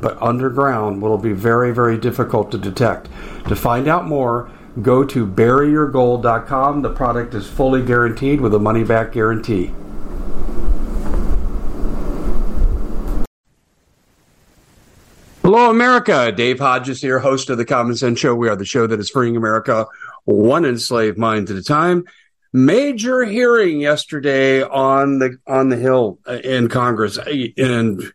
but underground will be very, very difficult to detect. To find out more, go to buryyourgold.com. The product is fully guaranteed with a money back guarantee. Hello, America. Dave Hodges here, host of the Common Sense Show. We are the show that is freeing America one enslaved mind at a time. Major hearing yesterday on the on the Hill uh, in Congress, and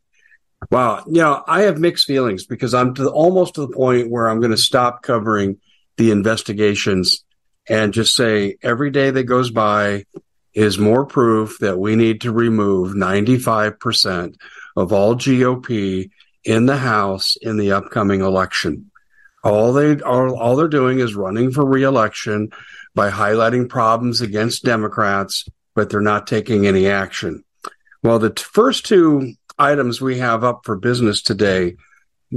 Wow. You know, I have mixed feelings because I'm to the, almost to the point where I'm going to stop covering the investigations and just say every day that goes by is more proof that we need to remove 95% of all GOP in the House in the upcoming election. All they are, all they're doing is running for reelection by highlighting problems against Democrats, but they're not taking any action. Well, the t- first two items we have up for business today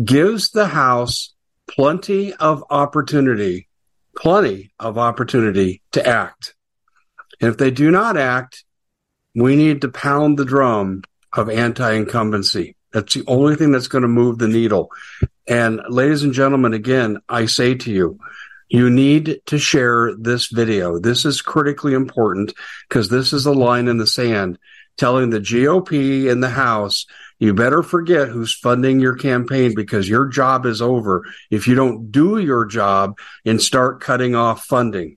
gives the House plenty of opportunity, plenty of opportunity to act. And if they do not act, we need to pound the drum of anti incumbency. That's the only thing that's going to move the needle. And ladies and gentlemen, again, I say to you, you need to share this video. This is critically important because this is a line in the sand telling the GOP in the House, you better forget who's funding your campaign because your job is over if you don't do your job and start cutting off funding.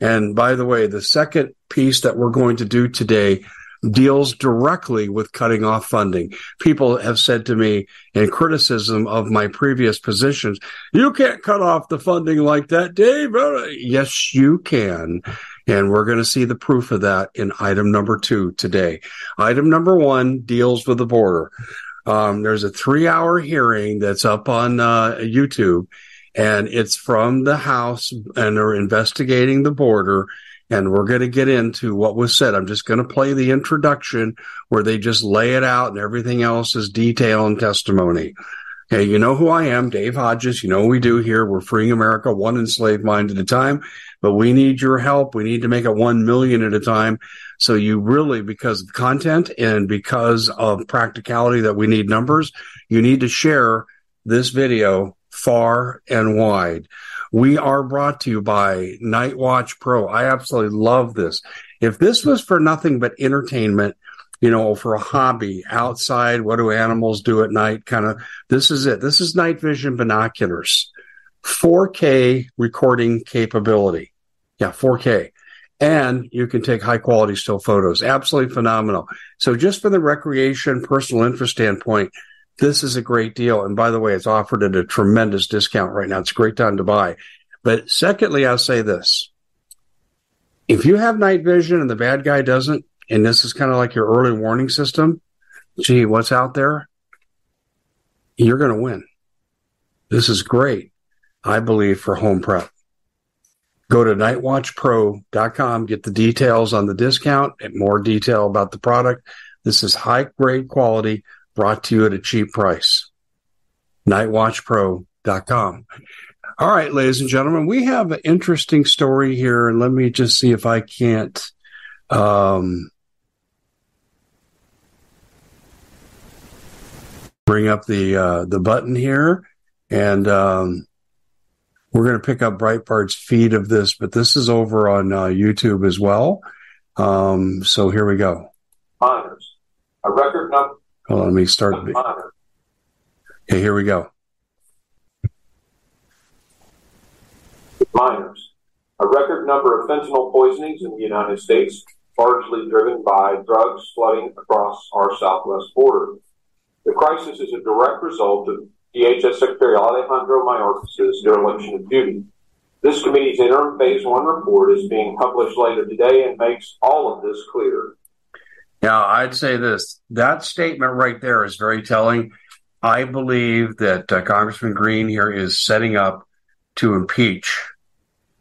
And by the way, the second piece that we're going to do today deals directly with cutting off funding. People have said to me in criticism of my previous positions, you can't cut off the funding like that, Dave. Yes, you can. And we're going to see the proof of that in item number two today. Item number one deals with the border. Um, there's a three hour hearing that's up on uh, YouTube and it's from the House and they're investigating the border. And we're going to get into what was said. I'm just going to play the introduction where they just lay it out and everything else is detail and testimony. Okay, you know who I am, Dave Hodges. You know what we do here. We're freeing America one enslaved mind at a time, but we need your help. We need to make it one million at a time. So you really, because of content and because of practicality that we need numbers, you need to share this video far and wide. We are brought to you by Night Watch Pro. I absolutely love this. If this was for nothing but entertainment, you know, for a hobby outside. What do animals do at night? Kind of, this is it. This is night vision binoculars, 4K recording capability. Yeah, 4K. And you can take high quality still photos. Absolutely phenomenal. So just from the recreation, personal interest standpoint, this is a great deal. And by the way, it's offered at a tremendous discount right now. It's a great time to buy. But secondly, I'll say this. If you have night vision and the bad guy doesn't, and this is kind of like your early warning system. Gee, what's out there? You're going to win. This is great, I believe, for home prep. Go to nightwatchpro.com, get the details on the discount and more detail about the product. This is high grade quality brought to you at a cheap price. Nightwatchpro.com. All right, ladies and gentlemen, we have an interesting story here, and let me just see if I can't um, bring up the uh, the button here, and um, we're going to pick up Breitbart's feed of this, but this is over on uh, YouTube as well. Um, so here we go. Miners, a record number. Hold on, let me start. Okay, here we go. Miners, a record number of fentanyl poisonings in the United States largely driven by drugs flooding across our southwest border. The crisis is a direct result of DHS Secretary Alejandro Mayorkas' dereliction of duty. This committee's interim phase one report is being published later today and makes all of this clear. Now, I'd say this that statement right there is very telling. I believe that uh, Congressman Green here is setting up to impeach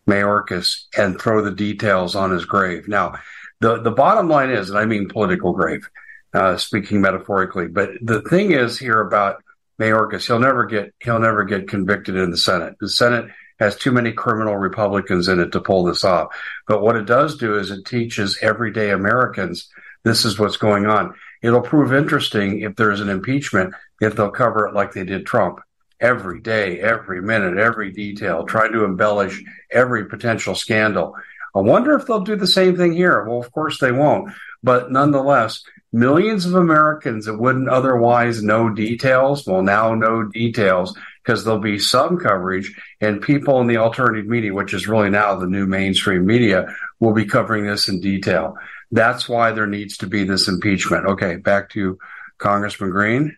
Mayorkas and throw the details on his grave. Now, the, the bottom line is, and I mean political grave, uh, speaking metaphorically, but the thing is here about Mayorkas, he'll never get he'll never get convicted in the Senate. The Senate has too many criminal Republicans in it to pull this off. But what it does do is it teaches everyday Americans this is what's going on. It'll prove interesting if there's an impeachment if they'll cover it like they did Trump every day, every minute, every detail, trying to embellish every potential scandal. I wonder if they'll do the same thing here. Well, of course they won't. But nonetheless, millions of Americans that wouldn't otherwise know details will now know details because there'll be some coverage and people in the alternative media, which is really now the new mainstream media, will be covering this in detail. That's why there needs to be this impeachment. Okay, back to Congressman Green.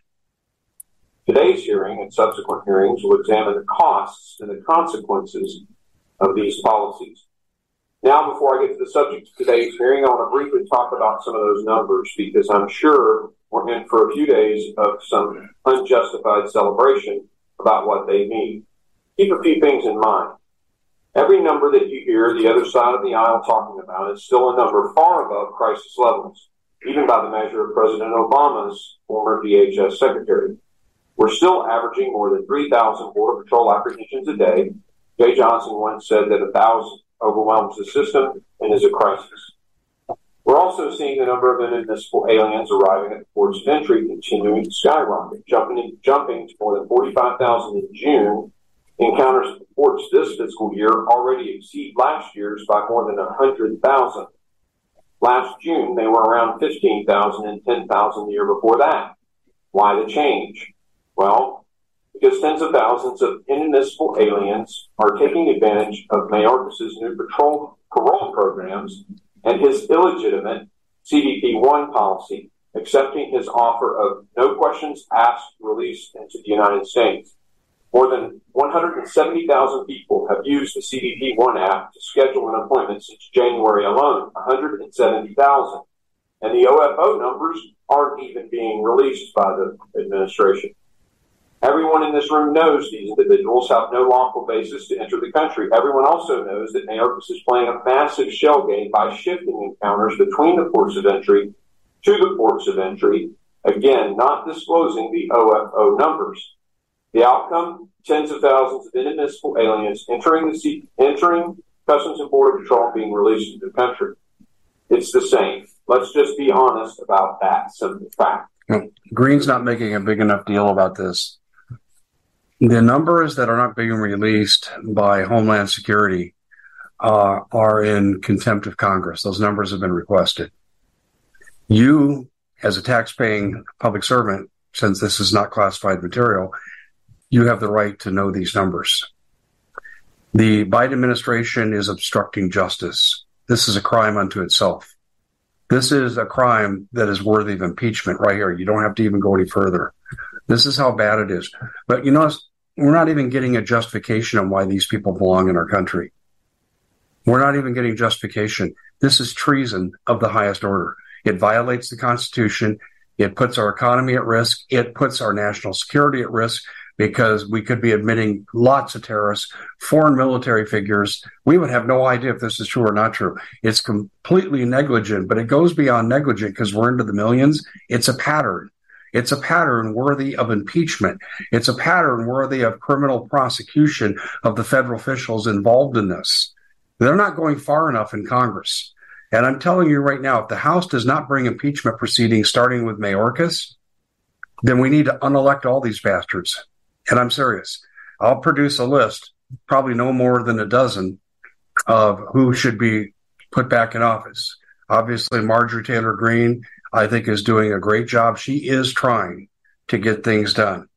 Today's hearing and subsequent hearings will examine the costs and the consequences of these policies. Now, before I get to the subject of today's hearing, I want to briefly talk about some of those numbers because I'm sure we're in for a few days of some unjustified celebration about what they mean. Keep a few things in mind. Every number that you hear the other side of the aisle talking about is still a number far above crisis levels, even by the measure of President Obama's former DHS secretary. We're still averaging more than 3,000 Border Patrol apprehensions a day. Jeh Johnson once said that a thousand overwhelms the system and is a crisis. We're also seeing the number of inadmissible aliens arriving at the ports of entry continuing to skyrocket, jumping, jumping to more than 45,000 in June. Encounters at the ports this fiscal year already exceed last year's by more than 100,000. Last June, they were around 15,000 and 10,000 the year before that. Why the change? Well, because tens of thousands of inadmissible aliens are taking advantage of Mayorkas' new patrol parole programs and his illegitimate CBP-1 policy, accepting his offer of no questions asked release into the United States. More than 170,000 people have used the CBP-1 app to schedule an appointment since January alone, 170,000. And the OFO numbers aren't even being released by the administration. Everyone in this room knows these individuals have no lawful basis to enter the country. Everyone also knows that Mayorkas is playing a massive shell game by shifting encounters between the ports of entry to the ports of entry, again, not disclosing the OFO numbers. The outcome, tens of thousands of inadmissible aliens entering the sea, entering Customs and Border Patrol being released into the country. It's the same. Let's just be honest about that simple fact. Green's not making a big enough deal about this the numbers that are not being released by Homeland Security uh, are in contempt of Congress. Those numbers have been requested. You, as a tax-paying public servant, since this is not classified material, you have the right to know these numbers. The Biden administration is obstructing justice. This is a crime unto itself. This is a crime that is worthy of impeachment right here. You don't have to even go any further. This is how bad it is. But you know, we're not even getting a justification on why these people belong in our country. We're not even getting justification. This is treason of the highest order. It violates the Constitution. It puts our economy at risk. It puts our national security at risk because we could be admitting lots of terrorists, foreign military figures. We would have no idea if this is true or not true. It's completely negligent, but it goes beyond negligent because we're into the millions. It's a pattern. It's a pattern worthy of impeachment. It's a pattern worthy of criminal prosecution of the federal officials involved in this. They're not going far enough in Congress. And I'm telling you right now, if the House does not bring impeachment proceedings starting with Mayorkas, then we need to unelect all these bastards. And I'm serious. I'll produce a list, probably no more than a dozen, of who should be put back in office. Obviously, Marjorie Taylor Greene I think is doing a great job. She is trying to get things done.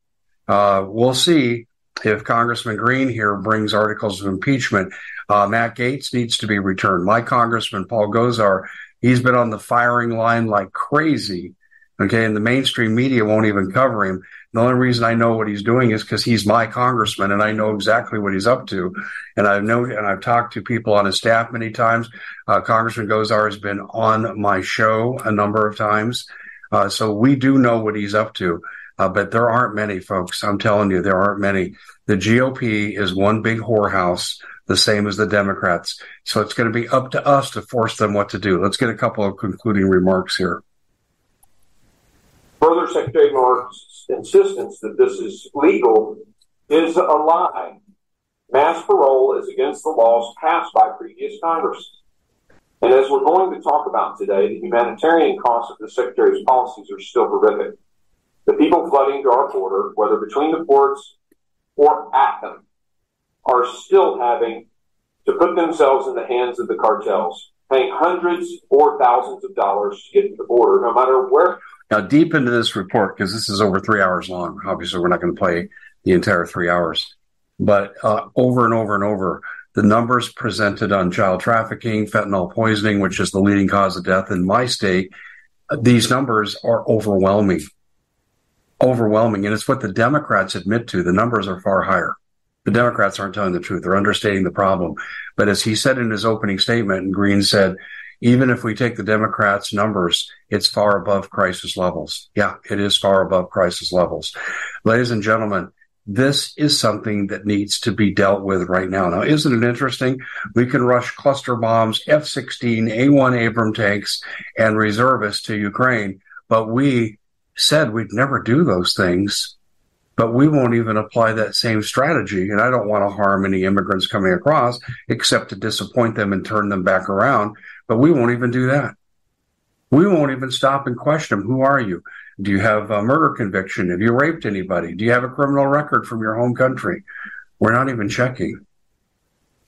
Uh, we'll see if Congressman Green here brings articles of impeachment. Uh, Matt Gaetz needs to be returned. My Congressman Paul Gosar He's been on the firing line like crazy. Okay. And the mainstream media won't even cover him. The only reason I know what he's doing is because he's my congressman and I know exactly what he's up to. And I know, and I've talked to people on his staff many times. Uh, Congressman Gosar has been on my show a number of times. Uh, so we do know what he's up to. Uh, but there aren't many folks. I'm telling you, there aren't many. The GOP is one big whorehouse, the same as the Democrats. So it's going to be up to us to force them what to do. Let's get a couple of concluding remarks here. Further, Secretary Mark's insistence that this is legal is a lie. Mass parole is against the laws passed by previous Congresses. And as we're going to talk about today, the humanitarian costs of the Secretary's policies are still horrific. The people flooding to our border, whether between the ports or at them, are still having to put themselves in the hands of the cartels, paying hundreds or thousands of dollars to get to the border, no matter where. Now, deep into this report, because this is over three hours long, obviously we're not going to play the entire three hours, but uh, over and over and over, the numbers presented on child trafficking, fentanyl poisoning, which is the leading cause of death in my state, these numbers are overwhelming. Overwhelming. And it's what the Democrats admit to. The numbers are far higher. The Democrats aren't telling the truth. They're understating the problem. But as he said in his opening statement, and Green said, even if we take the Democrats' numbers, it's far above crisis levels. Yeah, it is far above crisis levels. Ladies and gentlemen, this is something that needs to be dealt with right now. Now, isn't it interesting? We can rush cluster bombs, F 16, A1 Abram tanks, and reservists to Ukraine, but we said we'd never do those things. But we won't even apply that same strategy. And I don't want to harm any immigrants coming across except to disappoint them and turn them back around. But we won't even do that. We won't even stop and question them. Who are you? Do you have a murder conviction? Have you raped anybody? Do you have a criminal record from your home country? We're not even checking.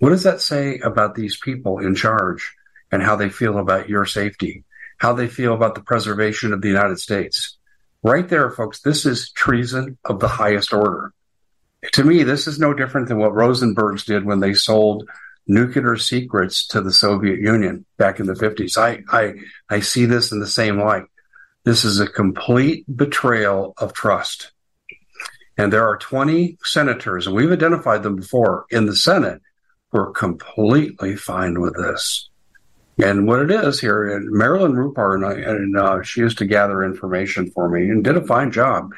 What does that say about these people in charge and how they feel about your safety? How they feel about the preservation of the United States? Right there, folks, this is treason of the highest order. To me, this is no different than what Rosenbergs did when they sold nuclear secrets to the Soviet Union back in the 50s. I, I, I see this in the same light. This is a complete betrayal of trust. And there are 20 senators, and we've identified them before in the Senate, who are completely fine with this. And what it is here, Marilyn Rupar, and, I, and uh, she used to gather information for me and did a fine job.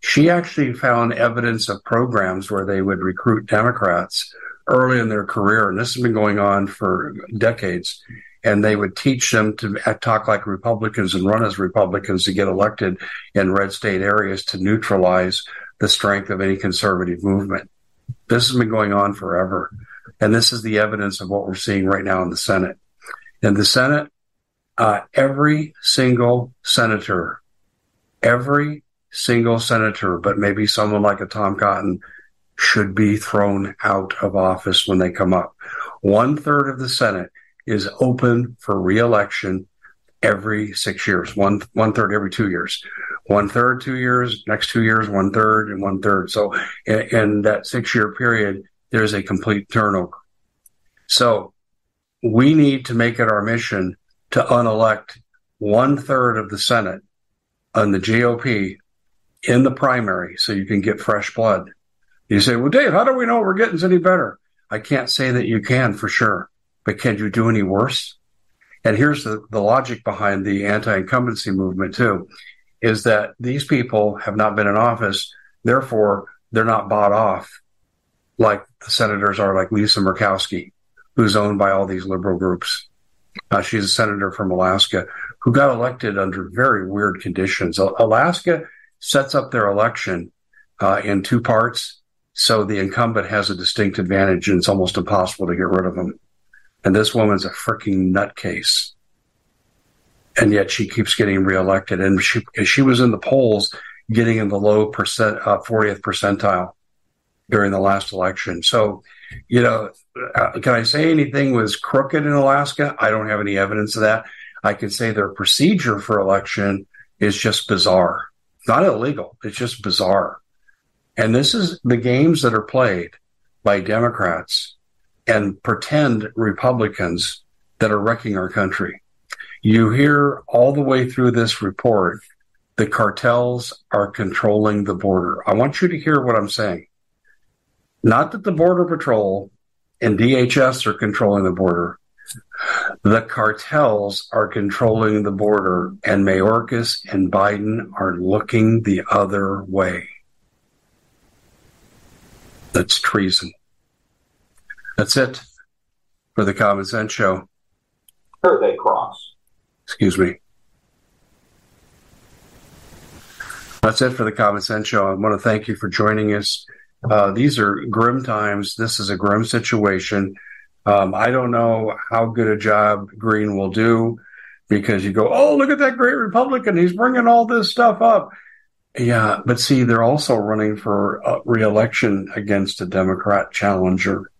She actually found evidence of programs where they would recruit Democrats early in their career, and this has been going on for decades and they would teach them to talk like Republicans and run as Republicans to get elected in red state areas to neutralize the strength of any conservative movement. This has been going on forever. And this is the evidence of what we're seeing right now in the Senate. In the Senate, uh, every single senator, every single senator, but maybe someone like a Tom Cotton should be thrown out of office when they come up. One third of the Senate is open for reelection every six years, one one third every two years, one third two years, next two years one third and one third. So in, in that six year period, there's a complete turnover. So we need to make it our mission to unelect one third of the Senate on the GOP in the primary so you can get fresh blood. You say, well, Dave, how do we know we're getting any better? I can't say that you can for sure but can you do any worse? And here's the, the logic behind the anti-incumbency movement too, is that these people have not been in office, therefore they're not bought off like the senators are, like Lisa Murkowski, who's owned by all these liberal groups. Uh, she's a senator from Alaska who got elected under very weird conditions. Alaska sets up their election uh, in two parts, so the incumbent has a distinct advantage, and it's almost impossible to get rid of them. And this woman's a freaking nutcase. And yet she keeps getting reelected. And she, she was in the polls getting in the low percent, uh, 40th percentile during the last election. So, you know, uh, can I say anything was crooked in Alaska? I don't have any evidence of that. I can say their procedure for election is just bizarre. Not illegal. It's just bizarre. And this is the games that are played by Democrats and pretend Republicans that are wrecking our country. You hear all the way through this report, the cartels are controlling the border. I want you to hear what I'm saying. Not that the Border Patrol and DHS are controlling the border. The cartels are controlling the border, and Mayorkas and Biden are looking the other way. That's treason. That's it for the Common Sense Show. Where they cross. Excuse me. That's it for the Common Sense Show. I want to thank you for joining us. Uh, these are grim times. This is a grim situation. Um, I don't know how good a job Green will do because you go, oh, look at that great Republican. He's bringing all this stuff up. Yeah, but see, they're also running for reelection against a Democrat challenger,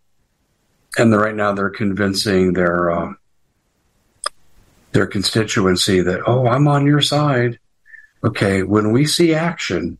and right now they're convincing their uh, their constituency that, oh, I'm on your side. Okay, when we see action,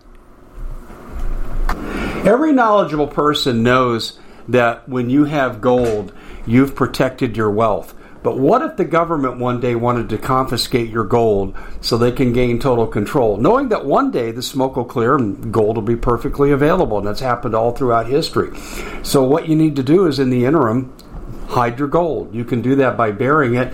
Every knowledgeable person knows that when you have gold, you've protected your wealth. But what if the government one day wanted to confiscate your gold so they can gain total control, knowing that one day the smoke will clear and gold will be perfectly available? And that's happened all throughout history. So, what you need to do is in the interim, hide your gold. You can do that by burying it.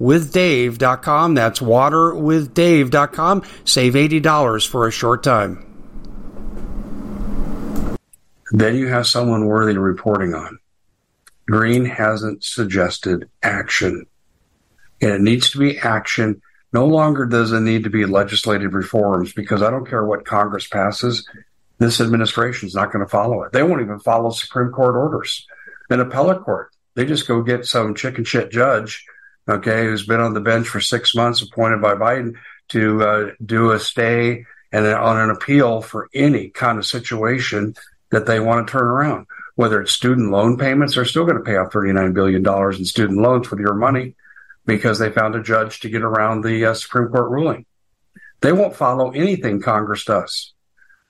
waterwithdave.com. That's waterwithdave.com. Save $80 for a short time. Then you have someone worthy of reporting on. Green hasn't suggested action. And it needs to be action. No longer does it need to be legislative reforms because I don't care what Congress passes. This administration is not going to follow it. They won't even follow Supreme Court orders. An appellate court, they just go get some chicken shit judge okay, who's been on the bench for six months, appointed by Biden to uh, do a stay and on an appeal for any kind of situation that they want to turn around. Whether it's student loan payments, they're still going to pay off $39 billion in student loans with your money because they found a judge to get around the uh, Supreme Court ruling. They won't follow anything Congress does.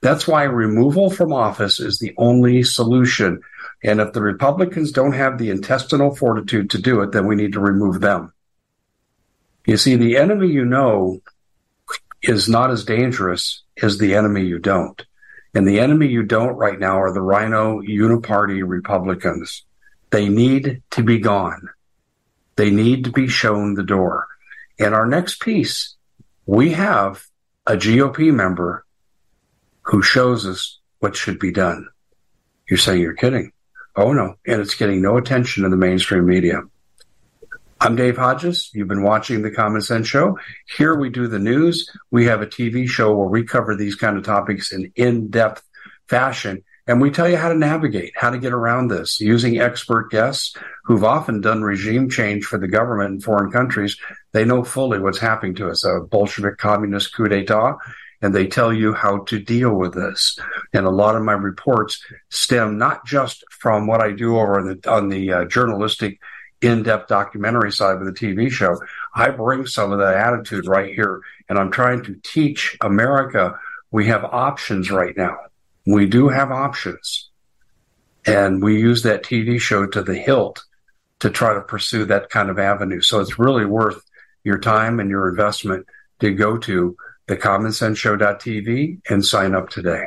That's why removal from office is the only solution and if the Republicans don't have the intestinal fortitude to do it, then we need to remove them. You see, the enemy you know is not as dangerous as the enemy you don't. And the enemy you don't right now are the RINO uniparty Republicans. They need to be gone. They need to be shown the door. In our next piece, we have a GOP member who shows us what should be done. You're saying you're kidding. Oh no, and it's getting no attention in the mainstream media. I'm Dave Hodges. You've been watching the Common Sense Show. Here we do the news. We have a TV show where we cover these kind of topics in in-depth fashion. And we tell you how to navigate, how to get around this using expert guests who've often done regime change for the government in foreign countries. They know fully what's happening to us, a Bolshevik communist coup d'etat, and they tell you how to deal with this. And a lot of my reports stem not just from what I do over on the, on the uh, journalistic in-depth documentary side of the TV show. I bring some of that attitude right here, and I'm trying to teach America we have options right now. We do have options. And we use that TV show to the hilt to try to pursue that kind of avenue. So it's really worth your time and your investment to go to thecommonsenseshow.tv and sign up today.